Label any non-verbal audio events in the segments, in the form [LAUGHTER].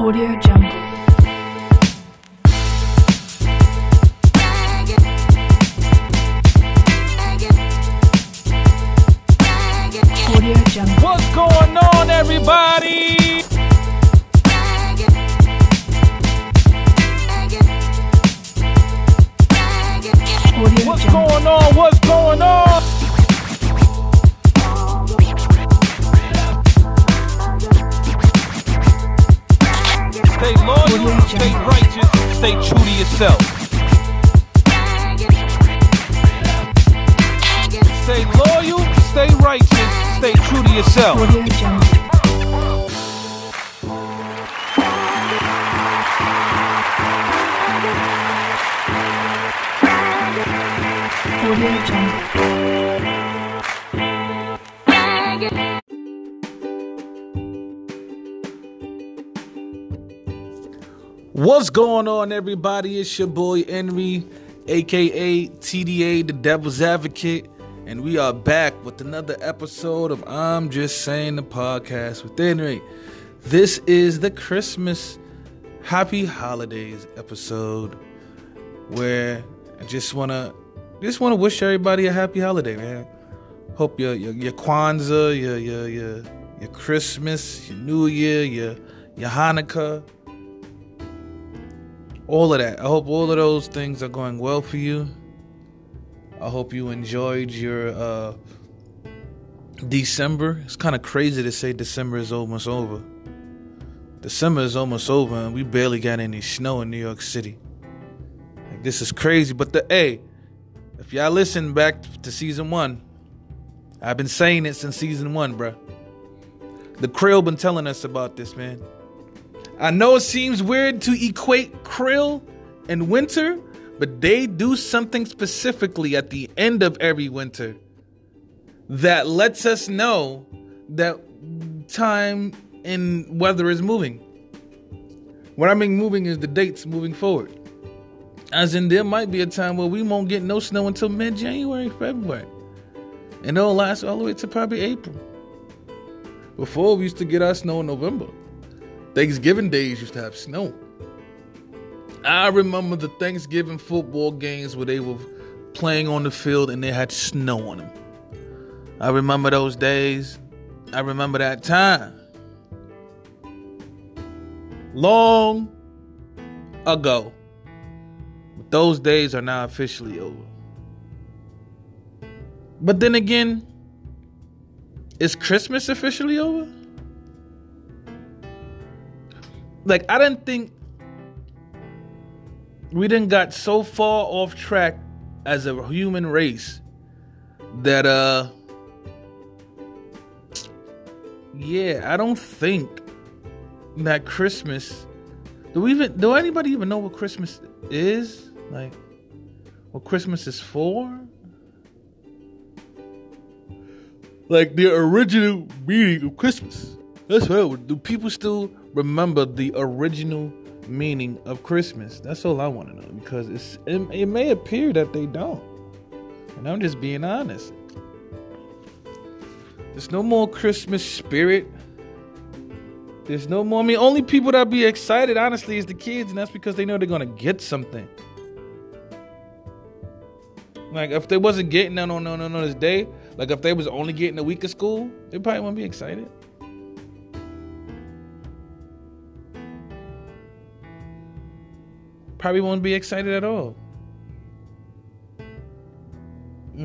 Audio Jungle. Stay righteous, stay true to yourself. What's going on, everybody? It's your boy Henry, aka TDA, the Devil's Advocate, and we are back with another episode of I'm Just Saying the podcast with Henry. This is the Christmas Happy Holidays episode where I just wanna just wanna wish everybody a happy holiday, man. Hope your your, your Kwanzaa, your your your your Christmas, your New Year, your your Hanukkah all of that. I hope all of those things are going well for you. I hope you enjoyed your uh, December. It's kind of crazy to say December is almost over. December is almost over, and we barely got any snow in New York City. Like this is crazy. But the hey, if y'all listen back to season one, I've been saying it since season one, bruh. The Krill been telling us about this, man. I know it seems weird to equate krill and winter, but they do something specifically at the end of every winter that lets us know that time and weather is moving. What I mean moving is the dates moving forward. As in, there might be a time where we won't get no snow until mid January, February. And it'll last all the way to probably April. Before, we used to get our snow in November. Thanksgiving days used to have snow. I remember the Thanksgiving football games where they were playing on the field and they had snow on them. I remember those days. I remember that time. Long ago. But those days are now officially over. But then again, is Christmas officially over? like I didn't think we didn't got so far off track as a human race that uh yeah, I don't think that Christmas do we even do anybody even know what Christmas is? Like what Christmas is for? Like the original meaning of Christmas. That's what do people still remember the original meaning of Christmas? That's all I want to know because it's it, it may appear that they don't. And I'm just being honest. There's no more Christmas spirit. There's no more. I mean, only people that be excited, honestly, is the kids, and that's because they know they're gonna get something. Like if they wasn't getting none on, on, on this day, like if they was only getting a week of school, they probably wouldn't be excited. Probably won't be excited at all.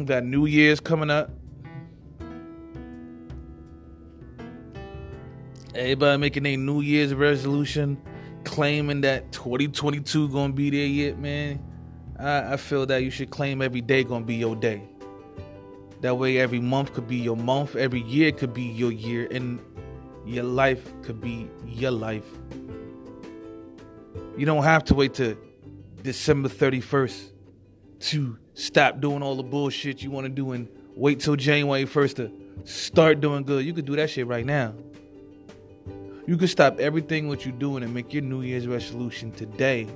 Got New Year's coming up. Everybody making a New Year's resolution, claiming that 2022 gonna be there yet, man. I, I feel that you should claim every day gonna be your day. That way, every month could be your month, every year could be your year, and your life could be your life. You don't have to wait till December 31st to stop doing all the bullshit you want to do and wait till January 1st to start doing good. You could do that shit right now. You could stop everything what you're doing and make your New Year's resolution today.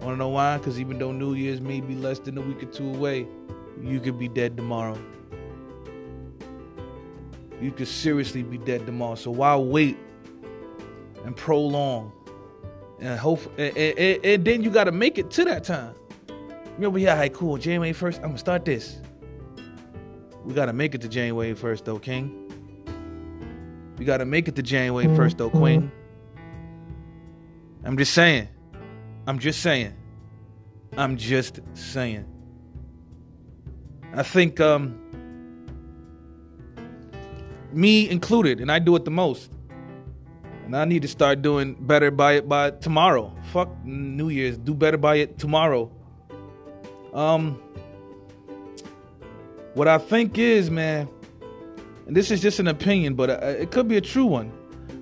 Wanna know why? Because even though New Year's may be less than a week or two away, you could be dead tomorrow. You could seriously be dead tomorrow. So why wait and prolong and hope, and, and- and then you got to make it to that time. Remember, yeah, hey, cool. January first, I'm gonna start this. We gotta make it to January first, though, King. We gotta make it to January first, though, Queen. I'm just saying. I'm just saying. I'm just saying. I think um me included, and I do it the most. And I need to start doing better by it by tomorrow. Fuck New Year's. Do better by it tomorrow. Um what I think is, man, and this is just an opinion, but uh, it could be a true one.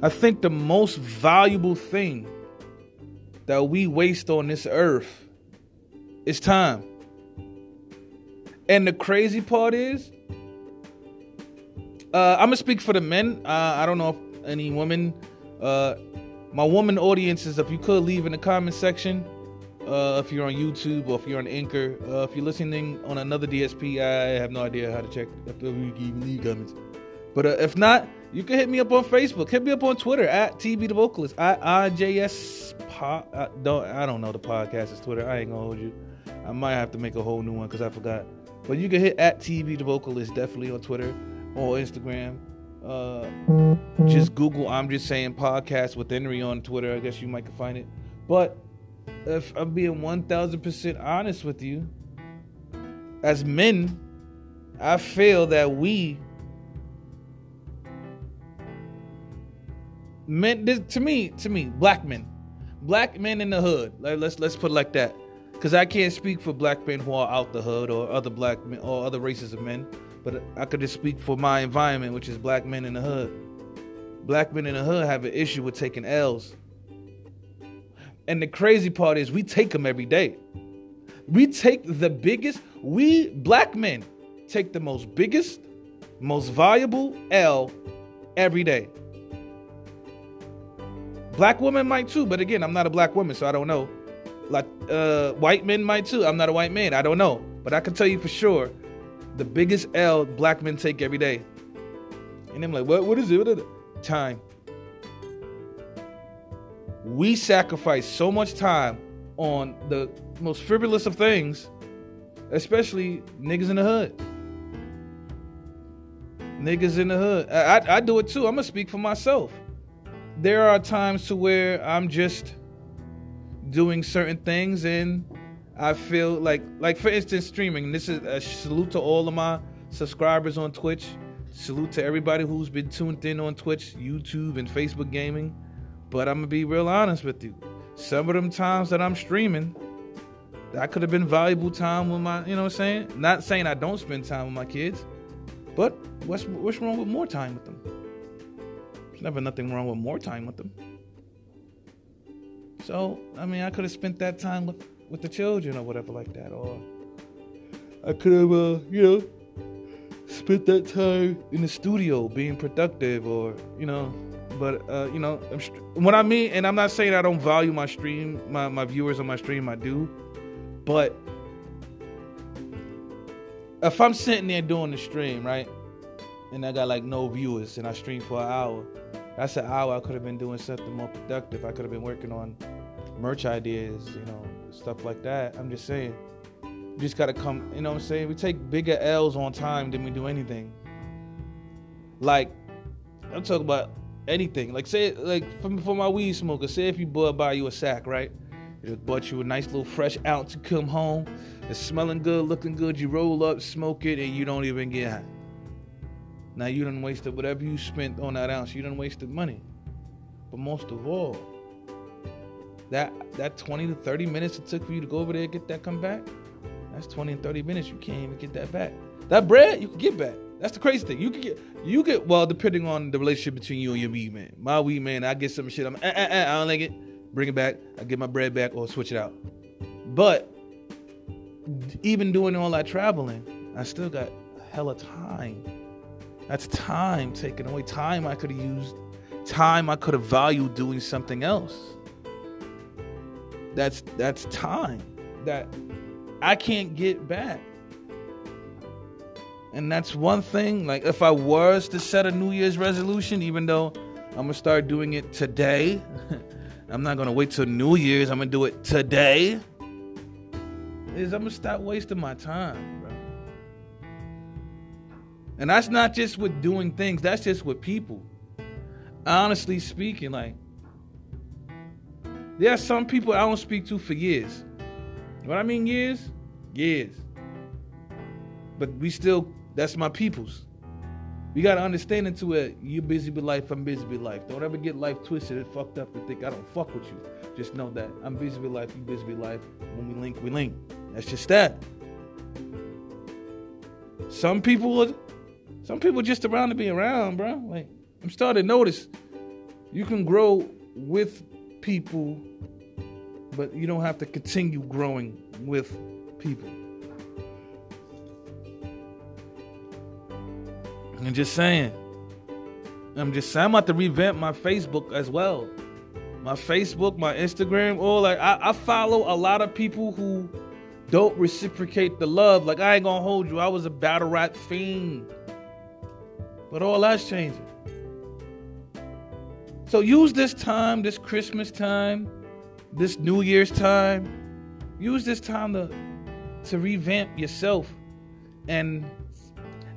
I think the most valuable thing that we waste on this earth is time. And the crazy part is, uh, I'm gonna speak for the men. Uh, I don't know if any women, uh, my woman audiences, if you could leave in the comment section, uh, if you're on YouTube or if you're on Anchor, uh, if you're listening on another DSP, I have no idea how to check if can leave comments. But uh, if not, you can hit me up on Facebook. Hit me up on Twitter at TB the Vocalist. I I J S pod. I don't I don't know the podcast is Twitter. I ain't gonna hold you. I might have to make a whole new one because I forgot. But you can hit at TB the Vocalist definitely on Twitter or Instagram. Uh, just Google I'm just saying podcast with Henry on Twitter. I guess you might find it. But if I'm being one thousand percent honest with you, as men, I feel that we men this, to me to me black men black men in the hood like, let's let's put it like that because i can't speak for black men who are out the hood or other black men or other races of men but i could just speak for my environment which is black men in the hood black men in the hood have an issue with taking l's and the crazy part is we take them every day we take the biggest we black men take the most biggest most valuable l every day Black women might too, but again, I'm not a black woman, so I don't know. Like uh, white men might too. I'm not a white man. I don't know, but I can tell you for sure, the biggest L black men take every day. And I'm like, what? What is it? What is it? Time. We sacrifice so much time on the most frivolous of things, especially niggas in the hood. Niggas in the hood. I, I, I do it too. I'm gonna speak for myself there are times to where I'm just doing certain things and I feel like like for instance streaming this is a salute to all of my subscribers on Twitch. Salute to everybody who's been tuned in on Twitch YouTube and Facebook gaming. But I'm gonna be real honest with you. Some of them times that I'm streaming that could have been valuable time with my you know what I'm saying? Not saying I don't spend time with my kids but what's what's wrong with more time with them? There's never nothing wrong with more time with them. So, I mean, I could have spent that time with, with the children or whatever like that. Or I could have, uh, you know, spent that time in the studio being productive or, you know, but, uh, you know, str- what I mean, and I'm not saying I don't value my stream, my, my viewers on my stream, I do. But if I'm sitting there doing the stream, right? and I got like no viewers and I stream for an hour. That's an hour I could have been doing something more productive. I could have been working on merch ideas, you know, stuff like that. I'm just saying. You just gotta come, you know what I'm saying? We take bigger L's on time than we do anything. Like, I'm talking about anything. Like say like for, for my weed smoker, say if you buy you a sack, right? It bought you a nice little fresh ounce to come home. It's smelling good, looking good. You roll up, smoke it, and you don't even get high. Now you done wasted whatever you spent on that ounce. You done wasted money. But most of all, that that 20 to 30 minutes it took for you to go over there get that come back, that's 20 and 30 minutes. You can't even get that back. That bread you can get back. That's the crazy thing. You can get you get well depending on the relationship between you and your weed man. My weed man, I get some shit. I'm eh, eh, eh, I don't like it. Bring it back. I get my bread back or switch it out. But even doing all that traveling, I still got a hella time. That's time taken away. Time I could have used. Time I could have valued doing something else. That's that's time that I can't get back. And that's one thing. Like if I was to set a New Year's resolution, even though I'm gonna start doing it today, [LAUGHS] I'm not gonna wait till New Year's. I'm gonna do it today. Is I'm gonna stop wasting my time. And that's not just with doing things. That's just with people. Honestly speaking, like there are some people I don't speak to for years. What I mean years? Years. But we still, that's my peoples. We gotta understand into it. You busy with life, I'm busy with life. Don't ever get life twisted and fucked up and think I don't fuck with you. Just know that I'm busy with life, you busy with life. When we link, we link. That's just that. Some people are some people just around to be around, bro. Like I'm starting to notice you can grow with people, but you don't have to continue growing with people. I'm just saying. I'm just saying. I'm about to revamp my Facebook as well. My Facebook, my Instagram, all like I, I follow a lot of people who don't reciprocate the love. Like I ain't gonna hold you. I was a battle rap fiend. But all that's changing. So use this time, this Christmas time, this New Year's time. Use this time to to revamp yourself and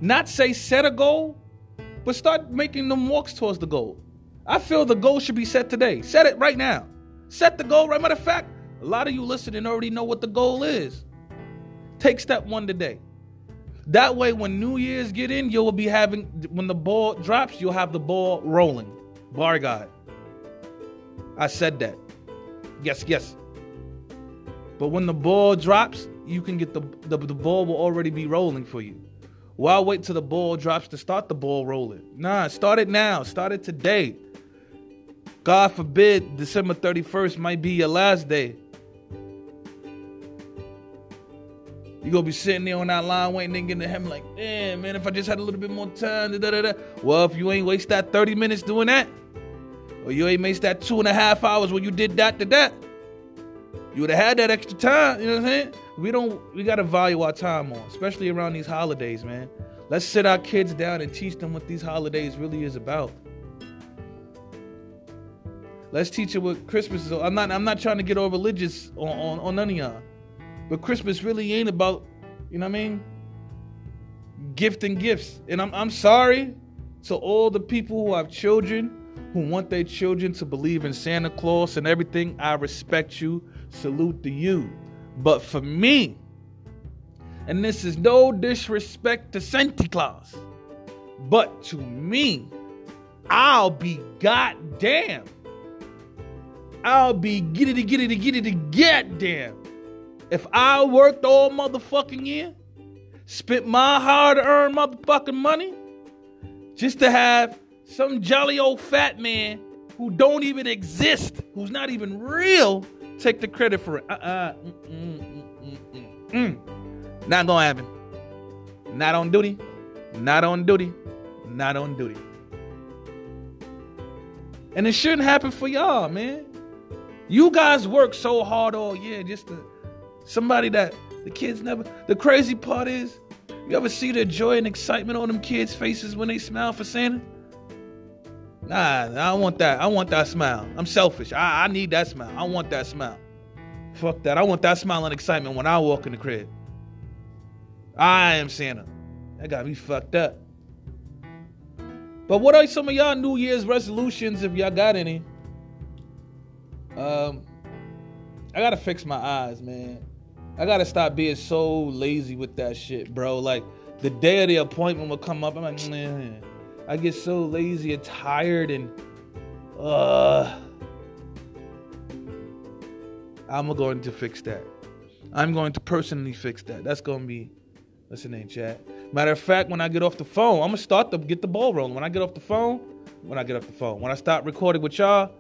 not say set a goal, but start making them walks towards the goal. I feel the goal should be set today. Set it right now. Set the goal right. Matter of fact, a lot of you listening already know what the goal is. Take step one today. That way, when New Year's get in, you'll be having when the ball drops, you'll have the ball rolling. Bar God. I said that. Yes, yes. But when the ball drops, you can get the, the the ball will already be rolling for you. Why wait till the ball drops to start the ball rolling? Nah, start it now. Start it today. God forbid December 31st might be your last day. You're gonna be sitting there on that line waiting and getting to him like, damn man, if I just had a little bit more time, da, da, da. Well, if you ain't waste that 30 minutes doing that, or you ain't waste that two and a half hours when you did that to that, you would have had that extra time. You know what I'm saying? We don't. We gotta value our time more, especially around these holidays, man. Let's sit our kids down and teach them what these holidays really is about. Let's teach them what Christmas is. I'm not. I'm not trying to get all religious on, on, on none of y'all, but Christmas really ain't about. You know what I mean? Gifting gifts, and I'm I'm sorry to all the people who have children who want their children to believe in Santa Claus and everything. I respect you. Salute to you. But for me, and this is no disrespect to Santa Claus, but to me, I'll be goddamn. I'll be it, get it, goddamn. If I worked all motherfucking year, spent my hard earned motherfucking money just to have some jolly old fat man who don't even exist, who's not even real, take the credit for it. Uh-uh. Mm-mm, mm-mm, mm-mm. Not gonna happen. Not on duty. Not on duty. Not on duty. And it shouldn't happen for y'all, man. You guys work so hard all year just to somebody that the kids never. The crazy part is, you ever see the joy and excitement on them kids' faces when they smile for Santa? Nah, I want that. I want that smile. I'm selfish. I, I need that smile. I want that smile. Fuck that. I want that smile and excitement when I walk in the crib. I am Santa. That got me fucked up. But what are some of y'all New Year's resolutions if y'all got any? Um, I gotta fix my eyes, man. I gotta stop being so lazy with that shit, bro. Like the day of the appointment will come up. I'm like, man, I get so lazy and tired and uh I'm going to fix that. I'm going to personally fix that. That's gonna be listen, ain't chat. Matter of fact, when I get off the phone, I'm gonna start to get the ball rolling. When I get off the phone, when I get off the phone, when I start recording with y'all,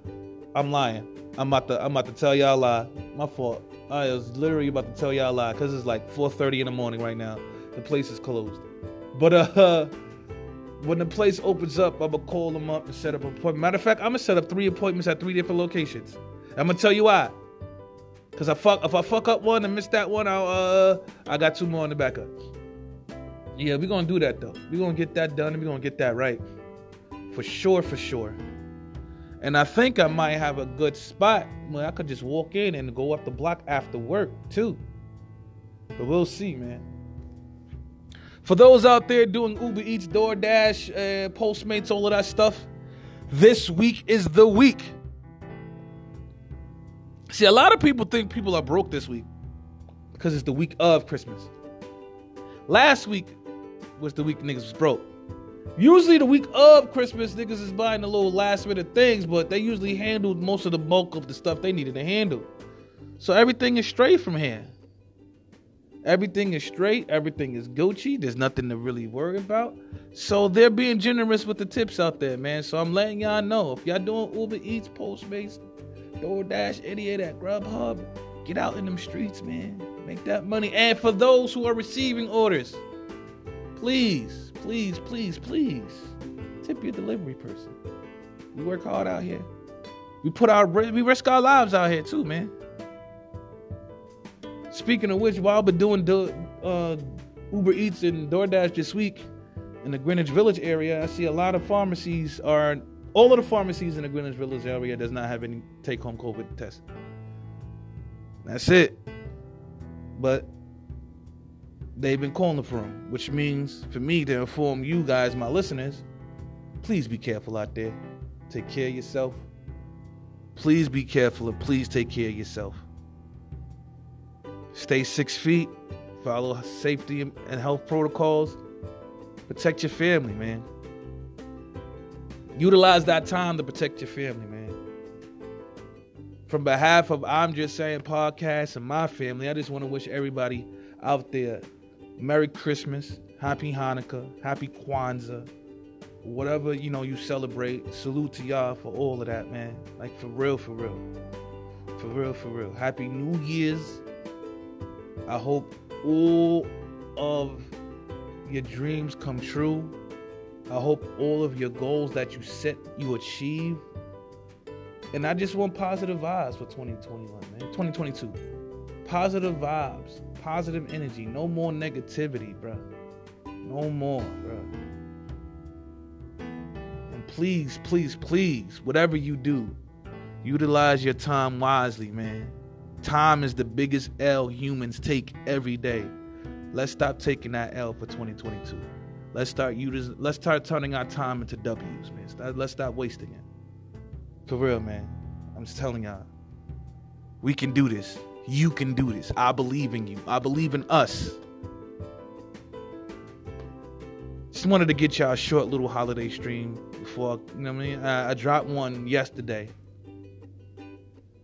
I'm lying. I'm about to I'm about to tell y'all a lie. My fault. I was literally about to tell y'all a lie because it's like 4:30 in the morning right now. The place is closed. But uh [LAUGHS] when the place opens up, I'm gonna call them up and set up an appointment. Matter of fact, I'm gonna set up three appointments at three different locations. I'm gonna tell you why. Cause I fuck if I fuck up one and miss that one, I'll uh I got two more in the backup. Yeah, we're gonna do that though. We're gonna get that done and we're gonna get that right. For sure, for sure. And I think I might have a good spot where I could just walk in and go up the block after work too. But we'll see, man. For those out there doing Uber Eats, DoorDash, uh, Postmates, all of that stuff, this week is the week. See, a lot of people think people are broke this week because it's the week of Christmas. Last week was the week niggas was broke. Usually the week of Christmas, niggas is buying the little last minute things, but they usually handled most of the bulk of the stuff they needed to handle. So everything is straight from here. Everything is straight. Everything is Gucci. There's nothing to really worry about. So they're being generous with the tips out there, man. So I'm letting y'all know if y'all doing Uber Eats, Postmates, DoorDash, any of that, Grubhub, get out in them streets, man. Make that money. And for those who are receiving orders, please, please, please, please, tip your delivery person. We work hard out here. We put our we risk our lives out here too, man. Speaking of which, while I've been doing do- uh, Uber Eats and DoorDash this week in the Greenwich Village area, I see a lot of pharmacies are all of the pharmacies in the Greenwich Village area does not have any take-home COVID tests. That's it. But they've been calling for them, which means for me to inform you guys, my listeners, please be careful out there. Take care of yourself. Please be careful and please take care of yourself. Stay six feet, follow safety and health protocols, protect your family, man. Utilize that time to protect your family, man. From behalf of I'm Just Saying podcast and my family, I just want to wish everybody out there Merry Christmas, Happy Hanukkah, Happy Kwanzaa, whatever you know you celebrate. Salute to y'all for all of that, man. Like for real, for real, for real, for real. Happy New Year's. I hope all of your dreams come true. I hope all of your goals that you set you achieve. And I just want positive vibes for 2021, man. 2022. Positive vibes, positive energy. No more negativity, bro. No more, bro. And please, please, please, whatever you do, utilize your time wisely, man. Time is the biggest L humans take every day. Let's stop taking that L for 2022. Let's start using, let's start turning our time into W's, man. Let's stop wasting it. For real, man. I'm just telling y'all. We can do this. You can do this. I believe in you. I believe in us. Just wanted to get y'all a short little holiday stream before, you know what I mean? I, I dropped one yesterday.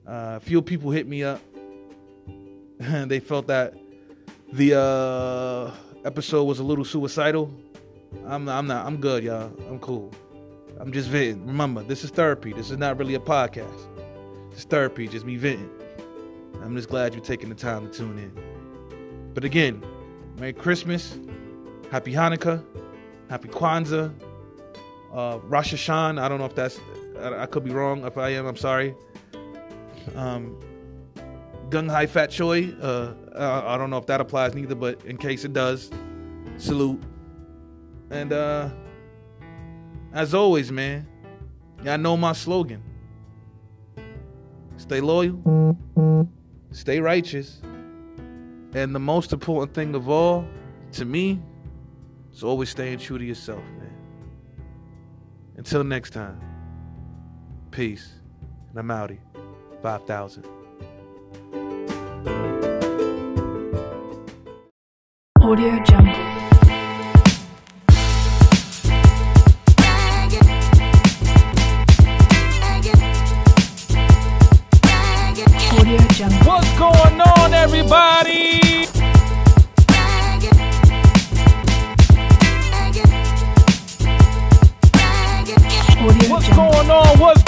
Uh, a few people hit me up. And [LAUGHS] they felt that the uh, episode was a little suicidal. I'm not, I'm not. I'm good, y'all. I'm cool. I'm just venting. Remember, this is therapy. This is not really a podcast. It's therapy. Just me venting. I'm just glad you're taking the time to tune in. But again, Merry Christmas, Happy Hanukkah, Happy Kwanzaa, uh, Rosh Hashanah. I don't know if that's. I, I could be wrong. If I am, I'm sorry. Um, Gung Hai Fat Choi. Uh, I, I don't know if that applies neither, but in case it does, salute. And uh, as always, man, y'all know my slogan. Stay loyal, stay righteous, and the most important thing of all, to me, is always staying true to yourself, man. Until next time, peace. And I'm outie. 5,000. Audio Jungle. Audio Jungle. What's going on, everybody? Audio What's Jungle. going on? What's